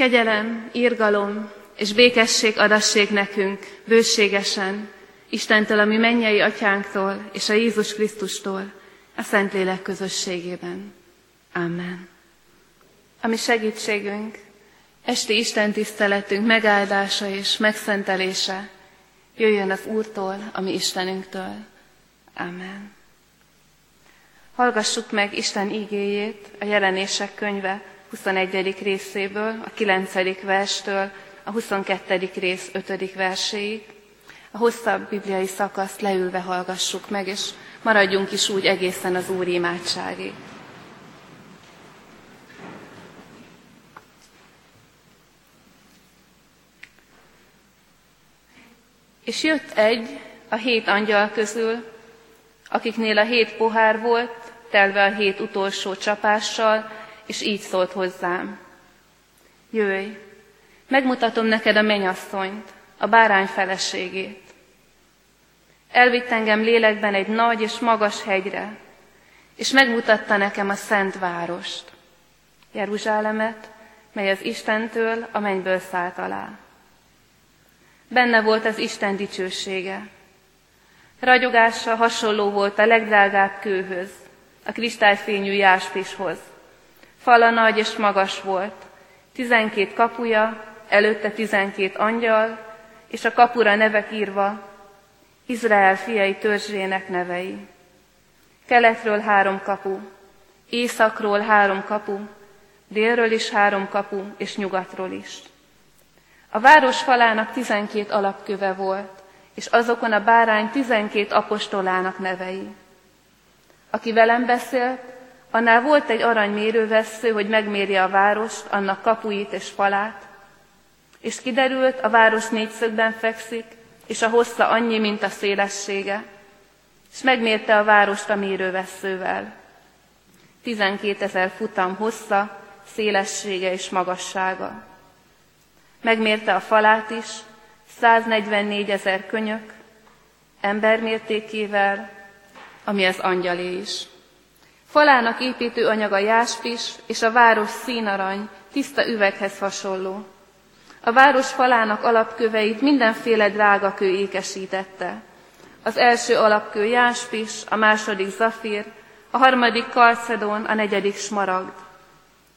Kegyelem, írgalom és békesség adassék nekünk bőségesen Istentől, ami mennyei atyánktól és a Jézus Krisztustól, a Szentlélek közösségében. Amen. Ami segítségünk, esti Isten tiszteletünk megáldása és megszentelése jöjjön az Úrtól, ami Istenünktől. Amen. Hallgassuk meg Isten ígéjét a jelenések könyve 21. részéből, a 9. verstől a 22. rész 5. verséig. A hosszabb bibliai szakaszt leülve hallgassuk meg, és maradjunk is úgy egészen az Úr imádságig. És jött egy a hét angyal közül, akiknél a hét pohár volt, telve a hét utolsó csapással, és így szólt hozzám. Jöjj, megmutatom neked a menyasszonyt, a bárány feleségét. Elvitt engem lélekben egy nagy és magas hegyre, és megmutatta nekem a szent várost, Jeruzsálemet, mely az Istentől, a mennyből szállt alá. Benne volt az Isten dicsősége. Ragyogása hasonló volt a legdrágább kőhöz, a kristályfényű jáspishoz. Fala nagy és magas volt, tizenkét kapuja, előtte tizenkét angyal, és a kapura nevek írva, Izrael fiai törzsének nevei. Keletről három kapu, északról három kapu, délről is három kapu, és nyugatról is. A város falának tizenkét alapköve volt, és azokon a bárány tizenkét apostolának nevei. Aki velem beszélt, annál volt egy aranymérővessző, hogy megmérje a várost, annak kapuit és falát, és kiderült, a város négyszögben fekszik, és a hossza annyi, mint a szélessége, és megmérte a várost a mérővesszővel. 12 ezer futam hossza, szélessége és magassága. Megmérte a falát is, 144 ezer könyök, embermértékével, ami az angyalé is. Falának építő anyaga jáspis, és a város színarany, tiszta üveghez hasonló. A város falának alapköveit mindenféle drága kő ékesítette. Az első alapkő jáspis, a második zafír, a harmadik kalcedon, a negyedik smaragd.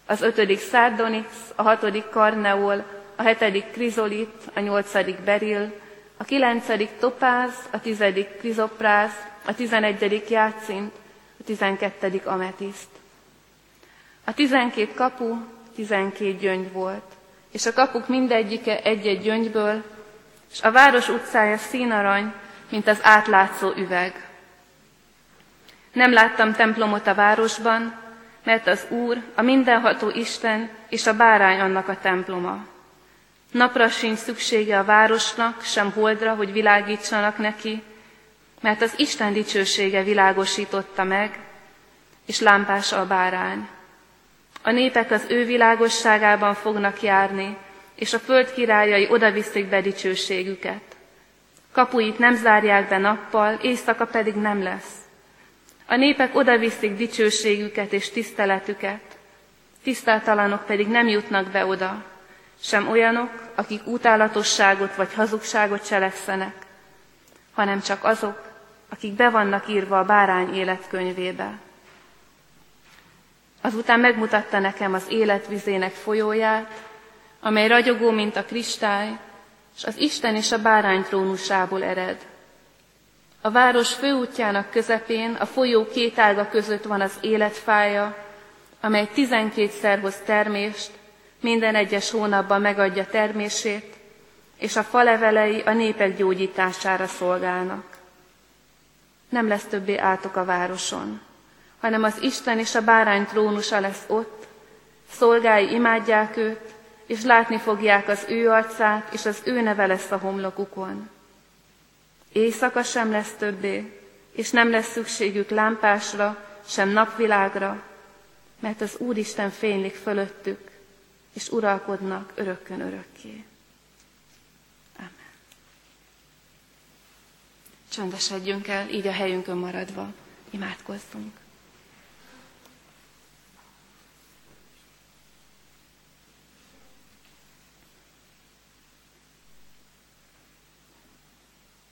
Az ötödik szárdonix, a hatodik karneol, a hetedik krizolit, a nyolcadik beril, a kilencedik topáz, a tizedik krizopráz, a tizenegyedik játszint, a tizenkettedik ametiszt. A tizenkét kapu tizenkét gyöngy volt, és a kapuk mindegyike egy-egy gyöngyből, és a város utcája színarany, mint az átlátszó üveg. Nem láttam templomot a városban, mert az Úr, a mindenható Isten és a bárány annak a temploma. Napra sincs szüksége a városnak, sem holdra, hogy világítsanak neki, mert az Isten dicsősége világosította meg, és lámpása a bárány. A népek az ő világosságában fognak járni, és a föld királyai odaviszik be dicsőségüket. Kapuit nem zárják be nappal, éjszaka pedig nem lesz. A népek odaviszik dicsőségüket és tiszteletüket, tisztátalanok pedig nem jutnak be oda, sem olyanok, akik utálatosságot vagy hazugságot cselekszenek, hanem csak azok, akik be vannak írva a bárány életkönyvébe. Azután megmutatta nekem az életvizének folyóját, amely ragyogó, mint a kristály, és az Isten és a bárány trónusából ered. A város főútjának közepén, a folyó két ága között van az életfája, amely tizenkétszer hoz termést, minden egyes hónapban megadja termését, és a falevelei a népek gyógyítására szolgálnak. Nem lesz többé átok a városon, hanem az Isten és a bárány trónusa lesz ott, szolgái imádják őt, és látni fogják az ő arcát, és az ő neve lesz a homlokukon. Éjszaka sem lesz többé, és nem lesz szükségük lámpásra, sem napvilágra, mert az Úristen fénylik fölöttük, és uralkodnak örökkön örökké. Csöndesedjünk el, így a helyünkön maradva. Imádkozzunk.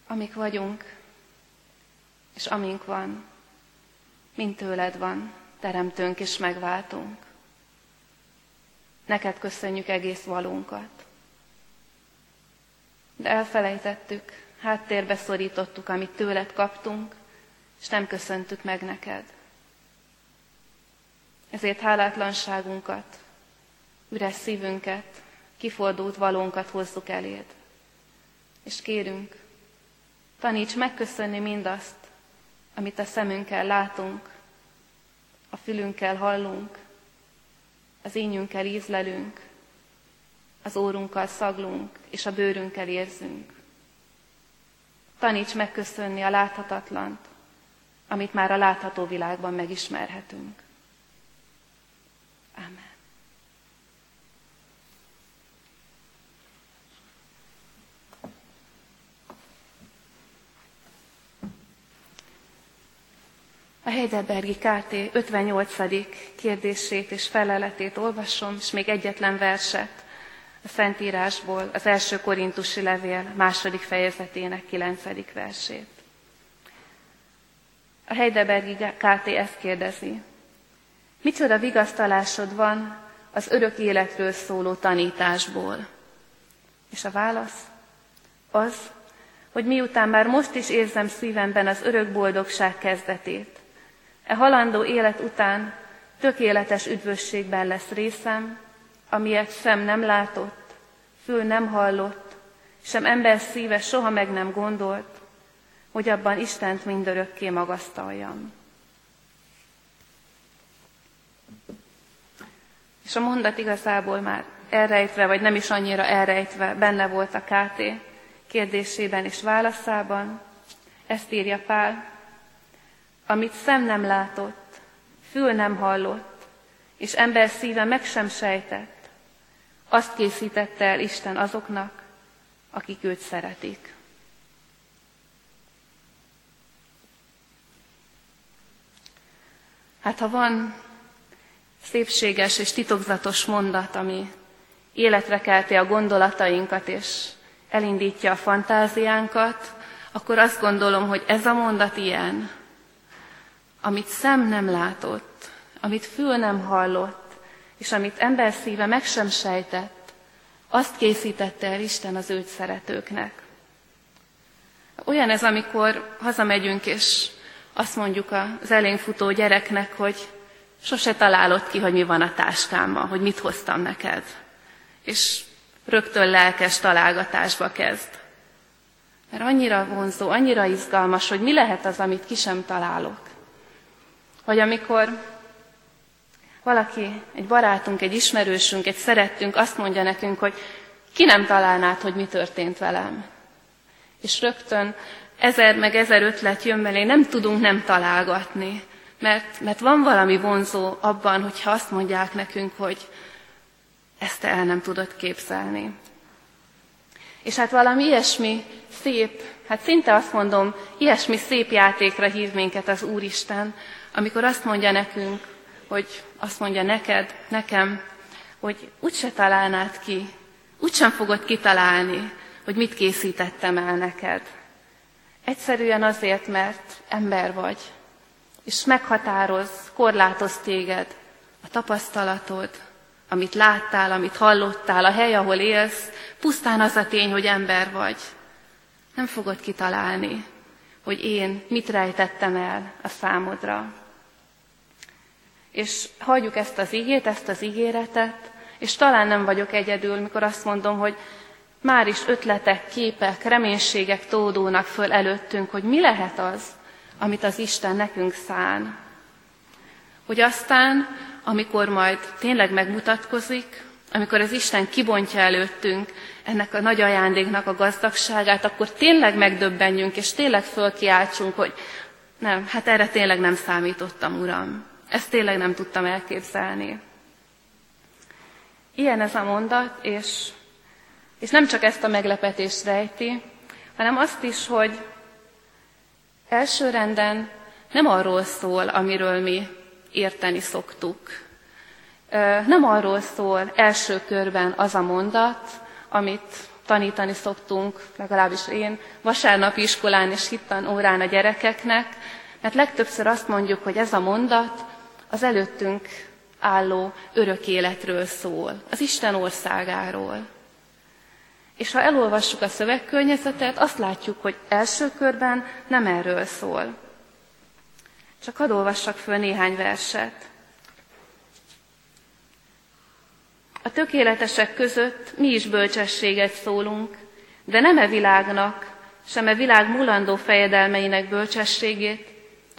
Amik vagyunk, és amink van, mint tőled van, teremtőnk és megváltunk. Neked köszönjük egész valunkat. De elfelejtettük, háttérbe szorítottuk, amit tőled kaptunk, és nem köszöntük meg neked. Ezért hálátlanságunkat, üres szívünket, kifordult valónkat hozzuk eléd. És kérünk, taníts megköszönni mindazt, amit a szemünkkel látunk, a fülünkkel hallunk, az ínyünkkel ízlelünk, az órunkkal szaglunk, és a bőrünkkel érzünk. Taníts megköszönni a láthatatlant, amit már a látható világban megismerhetünk. Amen. A Heidelbergi KT 58. kérdését és feleletét olvasom, és még egyetlen verset a Szentírásból, az első korintusi levél második fejezetének kilencedik versét. A Heidelbergi KT ezt kérdezi. Micsoda vigasztalásod van az örök életről szóló tanításból? És a válasz? Az, hogy miután már most is érzem szívemben az örök boldogság kezdetét, e halandó élet után tökéletes üdvösségben lesz részem, amilyet szem nem látott, fül nem hallott, sem ember szíve soha meg nem gondolt, hogy abban Istent mindörökké magasztaljam. És a mondat igazából már elrejtve, vagy nem is annyira elrejtve benne volt a KT kérdésében és válaszában. Ezt írja Pál, amit szem nem látott, fül nem hallott, és ember szíve meg sem sejtett, azt készítette el Isten azoknak, akik őt szeretik. Hát ha van szépséges és titokzatos mondat, ami életre kelti a gondolatainkat és elindítja a fantáziánkat, akkor azt gondolom, hogy ez a mondat ilyen, amit szem nem látott, amit fül nem hallott, és amit ember szíve meg sem sejtett, azt készítette el Isten az őt szeretőknek. Olyan ez, amikor hazamegyünk, és azt mondjuk az elénk futó gyereknek, hogy sose találod ki, hogy mi van a táskámban, hogy mit hoztam neked. És rögtön lelkes találgatásba kezd. Mert annyira vonzó, annyira izgalmas, hogy mi lehet az, amit ki sem találok. Vagy amikor valaki, egy barátunk, egy ismerősünk, egy szerettünk azt mondja nekünk, hogy ki nem találnád, hogy mi történt velem. És rögtön ezer meg ezer ötlet jön belé, nem tudunk nem találgatni, mert, mert van valami vonzó abban, hogyha azt mondják nekünk, hogy ezt te el nem tudod képzelni. És hát valami ilyesmi szép, hát szinte azt mondom, ilyesmi szép játékra hív minket az Úristen, amikor azt mondja nekünk, hogy azt mondja neked, nekem, hogy úgyse találnád ki, úgysem fogod kitalálni, hogy mit készítettem el neked. Egyszerűen azért, mert ember vagy, és meghatároz, korlátoz téged a tapasztalatod, amit láttál, amit hallottál, a hely, ahol élsz, pusztán az a tény, hogy ember vagy. Nem fogod kitalálni, hogy én mit rejtettem el a számodra. És hagyjuk ezt az igét, ezt az ígéretet, és talán nem vagyok egyedül, mikor azt mondom, hogy már is ötletek, képek, reménységek tódónak föl előttünk, hogy mi lehet az, amit az Isten nekünk szán. Hogy aztán, amikor majd tényleg megmutatkozik, amikor az Isten kibontja előttünk ennek a nagy ajándéknak a gazdagságát, akkor tényleg megdöbbenjünk, és tényleg fölkiáltsunk, hogy nem, hát erre tényleg nem számítottam, Uram. Ezt tényleg nem tudtam elképzelni. Ilyen ez a mondat, és és nem csak ezt a meglepetést rejti, hanem azt is, hogy elsőrenden nem arról szól, amiről mi érteni szoktuk. Nem arról szól első körben az a mondat, amit tanítani szoktunk, legalábbis én, vasárnapi iskolán és hittan órán a gyerekeknek, mert legtöbbször azt mondjuk, hogy ez a mondat az előttünk álló örök életről szól, az Isten országáról. És ha elolvassuk a szövegkörnyezetet, azt látjuk, hogy első körben nem erről szól. Csak hadd olvassak föl néhány verset. A tökéletesek között mi is bölcsességet szólunk, de nem e világnak, sem e világ mulandó fejedelmeinek bölcsességét,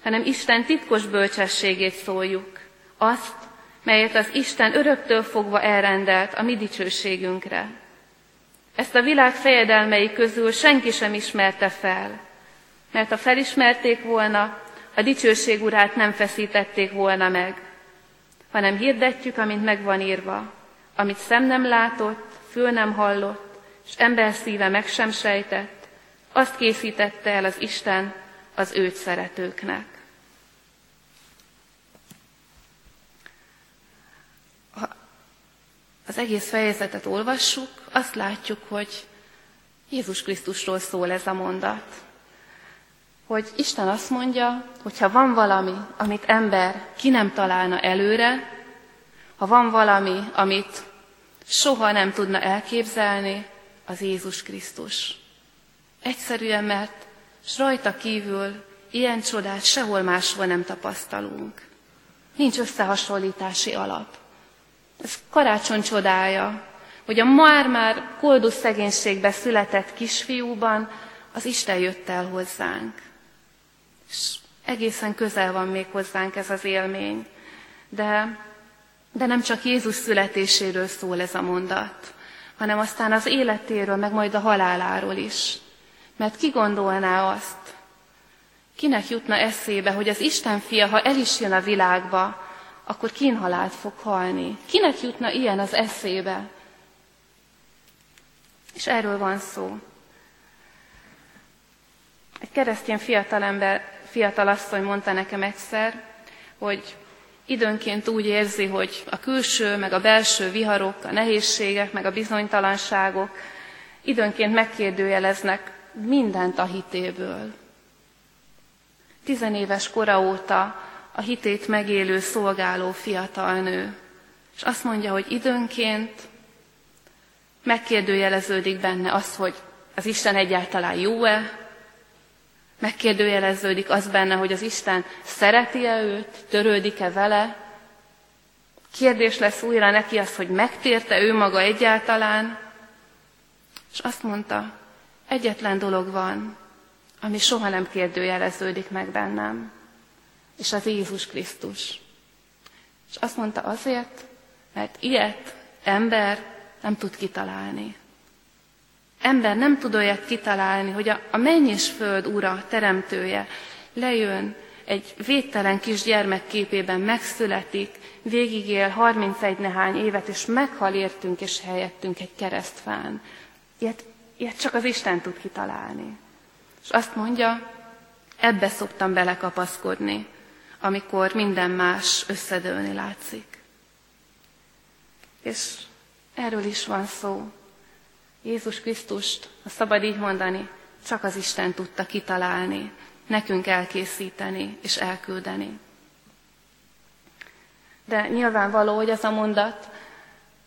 hanem Isten titkos bölcsességét szóljuk, azt, melyet az Isten öröktől fogva elrendelt a mi dicsőségünkre. Ezt a világ fejedelmei közül senki sem ismerte fel, mert ha felismerték volna, a dicsőség urát nem feszítették volna meg, hanem hirdetjük, amint megvan írva, amit szem nem látott, fül nem hallott, és ember szíve meg sem sejtett, azt készítette el az Isten az őt szeretőknek. Az egész fejezetet olvassuk, azt látjuk, hogy Jézus Krisztusról szól ez a mondat. Hogy Isten azt mondja, hogy ha van valami, amit ember ki nem találna előre, ha van valami, amit soha nem tudna elképzelni, az Jézus Krisztus. Egyszerűen, mert s rajta kívül ilyen csodát sehol máshol nem tapasztalunk. Nincs összehasonlítási alap. Ez karácsony csodája, hogy a már-már koldus szegénységbe született kisfiúban az Isten jött el hozzánk. És egészen közel van még hozzánk ez az élmény. De de nem csak Jézus születéséről szól ez a mondat, hanem aztán az életéről, meg majd a haláláról is. Mert ki gondolná azt, kinek jutna eszébe, hogy az Isten fia, ha el is jön a világba, akkor kínhalált fog halni. Kinek jutna ilyen az eszébe? És erről van szó. Egy keresztény fiatalember, fiatalasszony mondta nekem egyszer, hogy időnként úgy érzi, hogy a külső, meg a belső viharok, a nehézségek, meg a bizonytalanságok időnként megkérdőjeleznek mindent a hitéből. Tizenéves kora óta a hitét megélő, szolgáló fiatal nő. És azt mondja, hogy időnként megkérdőjeleződik benne az, hogy az Isten egyáltalán jó-e, Megkérdőjeleződik az benne, hogy az Isten szereti-e őt, törődik-e vele. Kérdés lesz újra neki az, hogy megtérte ő maga egyáltalán. És azt mondta, egyetlen dolog van, ami soha nem kérdőjeleződik meg bennem, és az Jézus Krisztus. És azt mondta azért, mert ilyet ember nem tud kitalálni. Ember nem tud olyat kitalálni, hogy a, a mennyis föld ura, teremtője lejön, egy védtelen kis gyermek képében megszületik, végigél 31 nehány évet, és meghal értünk és helyettünk egy keresztfán. Ilyet, ilyet csak az Isten tud kitalálni. És azt mondja, ebbe szoktam belekapaszkodni, amikor minden más összedőlni látszik. És erről is van szó, Jézus Krisztust, ha szabad így mondani, csak az Isten tudta kitalálni, nekünk elkészíteni és elküldeni. De nyilvánvaló, hogy ez a mondat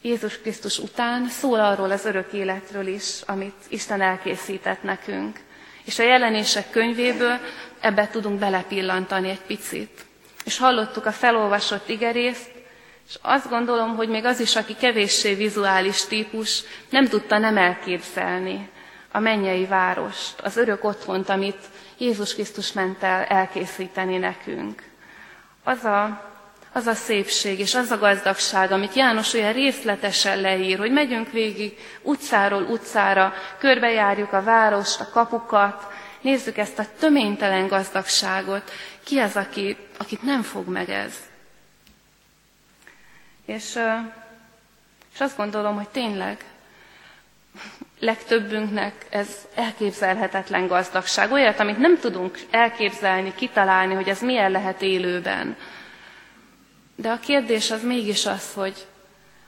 Jézus Krisztus után szól arról az örök életről is, amit Isten elkészített nekünk. És a jelenések könyvéből ebbe tudunk belepillantani egy picit. És hallottuk a felolvasott igerészt, és azt gondolom, hogy még az is, aki kevéssé vizuális típus, nem tudta nem elképzelni a mennyei várost, az örök otthont, amit Jézus Krisztus ment el elkészíteni nekünk. Az a, az a szépség és az a gazdagság, amit János olyan részletesen leír, hogy megyünk végig utcáról utcára, körbejárjuk a várost, a kapukat, nézzük ezt a töménytelen gazdagságot. Ki az, aki, akit nem fog meg ez? És, és azt gondolom, hogy tényleg legtöbbünknek ez elképzelhetetlen gazdagság. Olyat, amit nem tudunk elképzelni, kitalálni, hogy ez milyen lehet élőben. De a kérdés az mégis az, hogy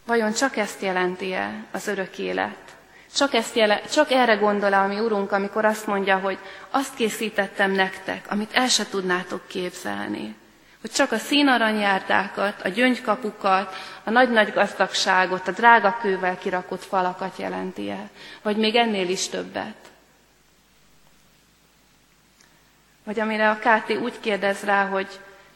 vajon csak ezt jelenti-e az örök élet? Csak, ezt jele, csak erre gondol a mi Urunk, amikor azt mondja, hogy azt készítettem nektek, amit el se tudnátok képzelni. Hogy csak a színaranyjárdákat, a gyöngykapukat, a nagy-nagy gazdagságot, a drága kővel kirakott falakat jelenti el. Vagy még ennél is többet. Vagy amire a KT úgy kérdez rá, hogy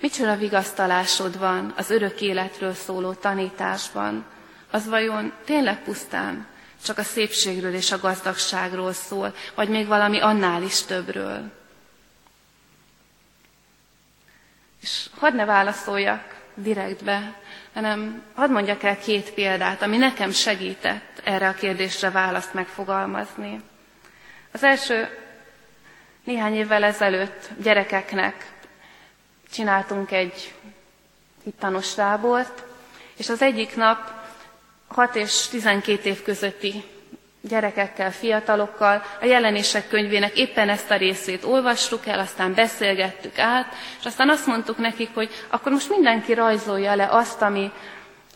micsoda vigasztalásod van az örök életről szóló tanításban, az vajon tényleg pusztán csak a szépségről és a gazdagságról szól, vagy még valami annál is többről. És hadd ne válaszoljak direktbe, hanem hadd mondjak el két példát, ami nekem segített erre a kérdésre választ megfogalmazni. Az első néhány évvel ezelőtt gyerekeknek csináltunk egy hittanos tábort, és az egyik nap 6 és 12 év közötti gyerekekkel, fiatalokkal, a jelenések könyvének éppen ezt a részét olvastuk el, aztán beszélgettük át, és aztán azt mondtuk nekik, hogy akkor most mindenki rajzolja le azt, ami,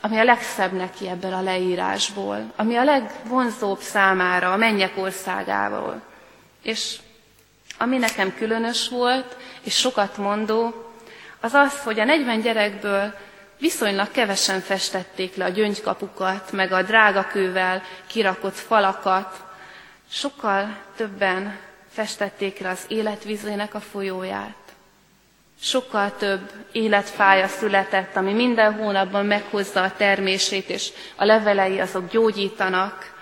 ami a legszebb neki ebből a leírásból, ami a legvonzóbb számára, a mennyek országából. És ami nekem különös volt, és sokat mondó, az az, hogy a 40 gyerekből viszonylag kevesen festették le a gyöngykapukat, meg a drágakővel kirakott falakat, sokkal többen festették le az életvizének a folyóját. Sokkal több életfája született, ami minden hónapban meghozza a termését, és a levelei azok gyógyítanak,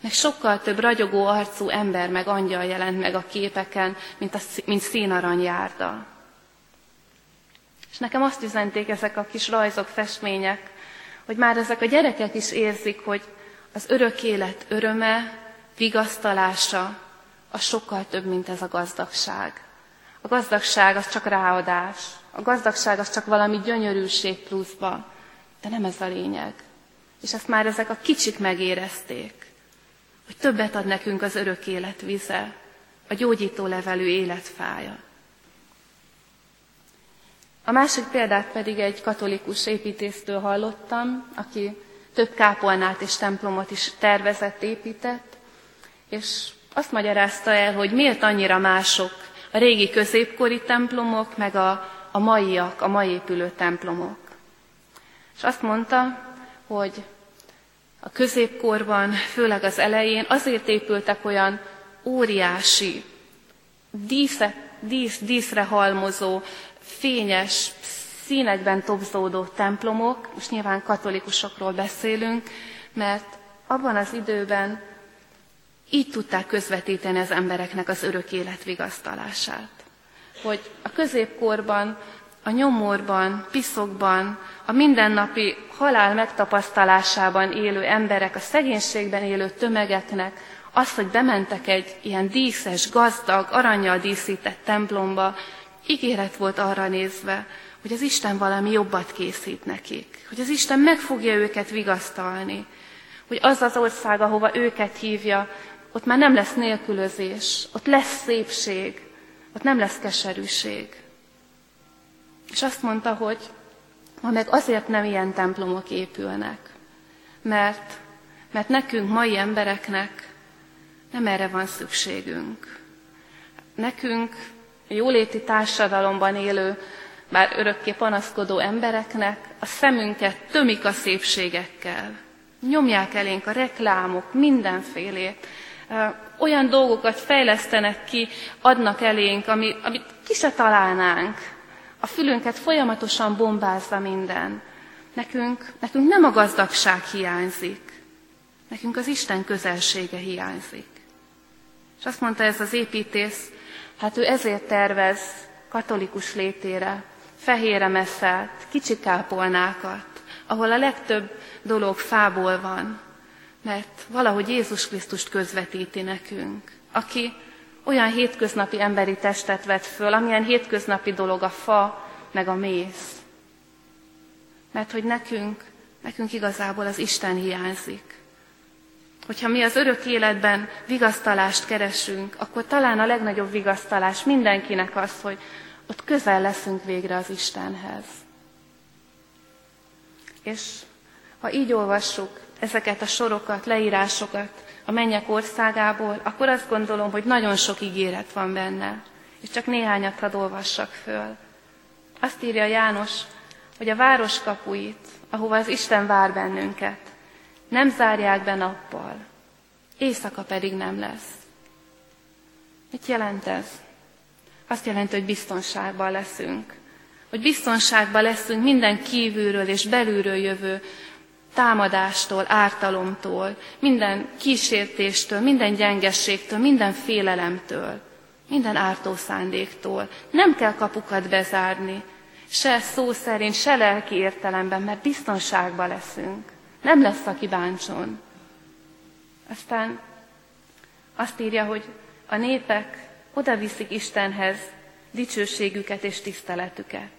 meg sokkal több ragyogó arcú ember meg angyal jelent meg a képeken, mint, a, mint színaranyjárda. És nekem azt üzenték ezek a kis rajzok, festmények, hogy már ezek a gyerekek is érzik, hogy az örök élet öröme, vigasztalása, az sokkal több, mint ez a gazdagság. A gazdagság az csak ráadás, a gazdagság az csak valami gyönyörűség pluszba, de nem ez a lényeg. És ezt már ezek a kicsik megérezték, hogy többet ad nekünk az örök élet vize, a gyógyító levelű életfája. A másik példát pedig egy katolikus építésztől hallottam, aki több kápolnát és templomot is tervezett, épített, és azt magyarázta el, hogy miért annyira mások a régi középkori templomok, meg a, a maiak, a mai épülő templomok. És azt mondta, hogy a középkorban, főleg az elején azért épültek olyan óriási, dísze, dísz, díszre halmozó, fényes, színekben tobzódó templomok, most nyilván katolikusokról beszélünk, mert abban az időben így tudták közvetíteni az embereknek az örök élet vigasztalását. Hogy a középkorban, a nyomorban, piszokban, a mindennapi halál megtapasztalásában élő emberek, a szegénységben élő tömegeknek az, hogy bementek egy ilyen díszes, gazdag, aranyjal díszített templomba, ígéret volt arra nézve, hogy az Isten valami jobbat készít nekik, hogy az Isten meg fogja őket vigasztalni, hogy az az ország, ahova őket hívja, ott már nem lesz nélkülözés, ott lesz szépség, ott nem lesz keserűség. És azt mondta, hogy ma meg azért nem ilyen templomok épülnek, mert, mert nekünk, mai embereknek nem erre van szükségünk. Nekünk jóléti társadalomban élő, bár örökké panaszkodó embereknek a szemünket tömik a szépségekkel. Nyomják elénk a reklámok, mindenfélét. Olyan dolgokat fejlesztenek ki, adnak elénk, ami, amit ki se találnánk. A fülünket folyamatosan bombázza minden. Nekünk, nekünk nem a gazdagság hiányzik, nekünk az Isten közelsége hiányzik. És azt mondta ez az építész, Hát ő ezért tervez katolikus létére, fehére messzelt, kicsi kápolnákat, ahol a legtöbb dolog fából van, mert valahogy Jézus Krisztust közvetíti nekünk, aki olyan hétköznapi emberi testet vett föl, amilyen hétköznapi dolog a fa, meg a méz. Mert hogy nekünk, nekünk igazából az Isten hiányzik. Hogyha mi az örök életben vigasztalást keresünk, akkor talán a legnagyobb vigasztalás mindenkinek az, hogy ott közel leszünk végre az Istenhez. És ha így olvassuk ezeket a sorokat, leírásokat a mennyek országából, akkor azt gondolom, hogy nagyon sok ígéret van benne. És csak néhányat hadd olvassak föl. Azt írja János, hogy a város kapuit, ahova az Isten vár bennünket, nem zárják be nappal, éjszaka pedig nem lesz. Mit jelent ez? Azt jelenti, hogy biztonságban leszünk. Hogy biztonságban leszünk minden kívülről és belülről jövő támadástól, ártalomtól, minden kísértéstől, minden gyengességtől, minden félelemtől, minden ártó szándéktól. Nem kell kapukat bezárni, se szó szerint, se lelki értelemben, mert biztonságban leszünk. Nem lesz, aki bántson. Aztán azt írja, hogy a népek oda viszik Istenhez dicsőségüket és tiszteletüket.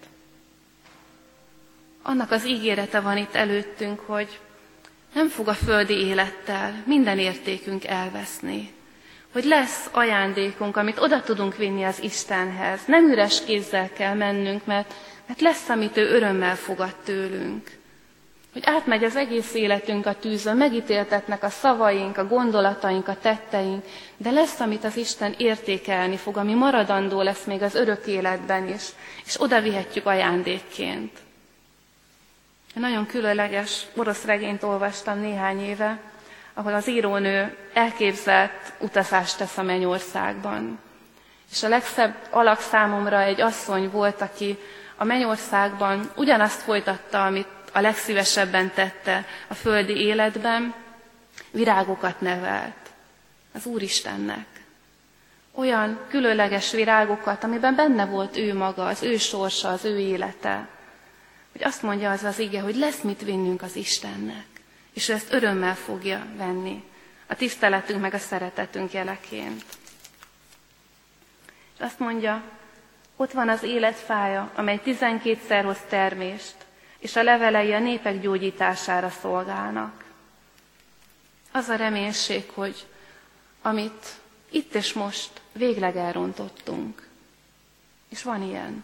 Annak az ígérete van itt előttünk, hogy nem fog a földi élettel minden értékünk elveszni. Hogy lesz ajándékunk, amit oda tudunk vinni az Istenhez. Nem üres kézzel kell mennünk, mert, mert lesz, amit ő örömmel fogad tőlünk hogy átmegy az egész életünk a tűzön, megítéltetnek a szavaink, a gondolataink, a tetteink, de lesz, amit az Isten értékelni fog, ami maradandó lesz még az örök életben is, és oda vihetjük ajándékként. Egy nagyon különleges orosz regényt olvastam néhány éve, ahol az írónő elképzelt utazást tesz a mennyországban. És a legszebb alak számomra egy asszony volt, aki a mennyországban ugyanazt folytatta, amit a legszívesebben tette a földi életben, virágokat nevelt az Úristennek. Olyan különleges virágokat, amiben benne volt ő maga, az ő sorsa, az ő élete. Hogy azt mondja az az ige, hogy lesz mit vinnünk az Istennek, és ő ezt örömmel fogja venni, a tiszteletünk meg a szeretetünk jeleként. És azt mondja, ott van az életfája, amely tizenkétszer hoz termést, és a levelei a népek gyógyítására szolgálnak. Az a reménység, hogy amit itt és most végleg elrontottunk, és van ilyen,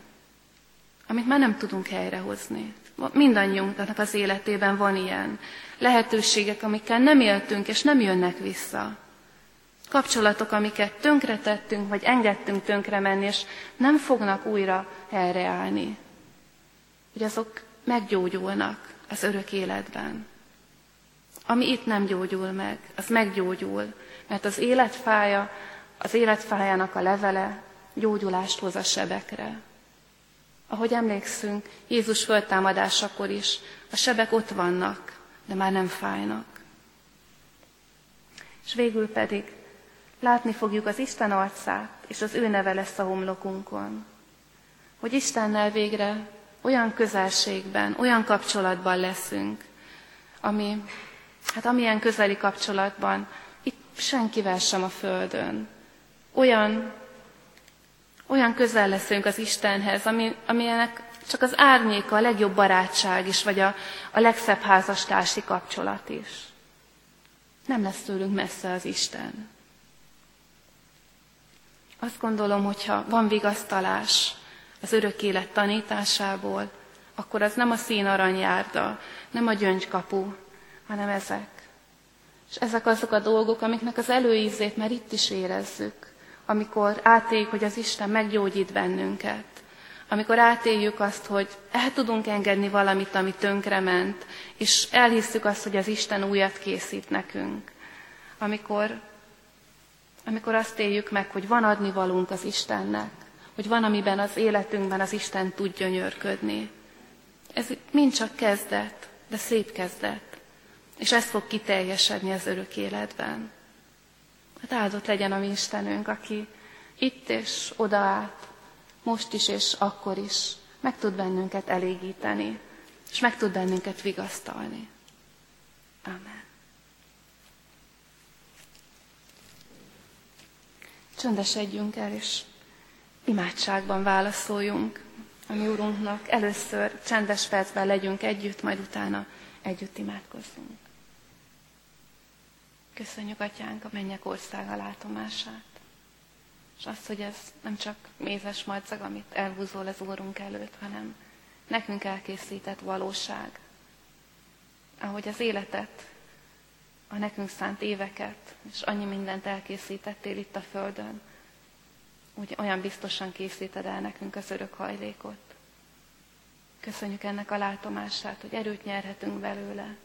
amit már nem tudunk helyrehozni. Mindannyiunknak az életében van ilyen. Lehetőségek, amikkel nem éltünk, és nem jönnek vissza. Kapcsolatok, amiket tönkretettünk, vagy engedtünk tönkre menni, és nem fognak újra helyreállni. Hogy azok meggyógyulnak az örök életben. Ami itt nem gyógyul meg, az meggyógyul, mert az életfája, az életfájának a levele gyógyulást hoz a sebekre. Ahogy emlékszünk, Jézus föltámadásakor is a sebek ott vannak, de már nem fájnak. És végül pedig látni fogjuk az Isten arcát, és az ő neve lesz a homlokunkon. Hogy Istennel végre olyan közelségben, olyan kapcsolatban leszünk, ami, hát amilyen közeli kapcsolatban, itt senkivel sem a Földön. Olyan, olyan közel leszünk az Istenhez, ami, amilyenek csak az árnyéka, a legjobb barátság is, vagy a, a legszebb házastársi kapcsolat is. Nem lesz tőlünk messze az Isten. Azt gondolom, hogyha van vigasztalás, az örök élet tanításából, akkor az nem a szín aranyjárda, nem a gyöngykapu, hanem ezek. És ezek azok a dolgok, amiknek az előízét már itt is érezzük, amikor átéljük, hogy az Isten meggyógyít bennünket, amikor átéljük azt, hogy el tudunk engedni valamit, ami tönkrement, és elhisszük azt, hogy az Isten újat készít nekünk. Amikor, amikor azt éljük meg, hogy van adnivalunk az Istennek, hogy van, amiben az életünkben az Isten tud gyönyörködni. Ez mind csak kezdet, de szép kezdet. És ez fog kiteljesedni az örök életben. Hát áldott legyen a mi Istenünk, aki itt és oda át, most is és akkor is meg tud bennünket elégíteni, és meg tud bennünket vigasztalni. Amen. Csöndesedjünk el, és imádságban válaszoljunk a mi Urunknak. Először csendes percben legyünk együtt, majd utána együtt imádkozzunk. Köszönjük, Atyánk, a mennyek országa látomását. És azt, hogy ez nem csak mézes madzag, amit elhúzol az Úrunk előtt, hanem nekünk elkészített valóság. Ahogy az életet a nekünk szánt éveket, és annyi mindent elkészítettél itt a Földön, úgy olyan biztosan készíted el nekünk az örök hajlékot. Köszönjük ennek a látomását, hogy erőt nyerhetünk belőle,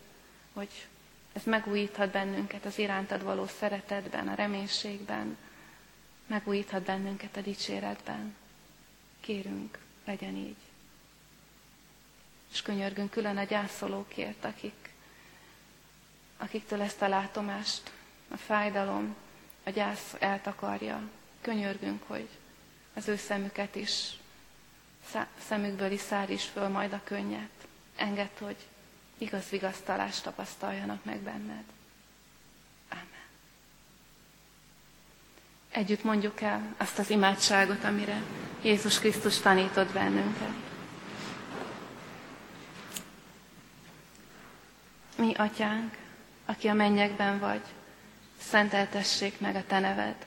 hogy ez megújíthat bennünket az irántad való szeretetben, a reménységben, megújíthat bennünket a dicséretben. Kérünk, legyen így. És könyörgünk külön a gyászolókért, akik, akiktől ezt a látomást, a fájdalom, a gyász eltakarja. Könyörgünk, hogy az ő szemüket is, szemükből is szár is föl majd a könnyet. Engedd, hogy igaz vigasztalást tapasztaljanak meg benned. Amen. Együtt mondjuk el azt az imádságot, amire Jézus Krisztus tanított bennünket. Mi, atyánk, aki a mennyekben vagy, szenteltessék meg a te neved.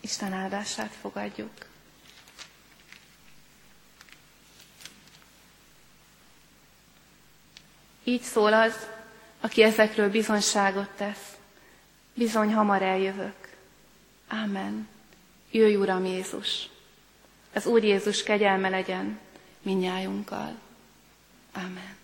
Isten áldását fogadjuk. Így szól az, aki ezekről bizonyságot tesz. Bizony hamar eljövök. Ámen. Jöjj, Uram Jézus! Az Úr Jézus kegyelme legyen minnyájunkkal. Amen.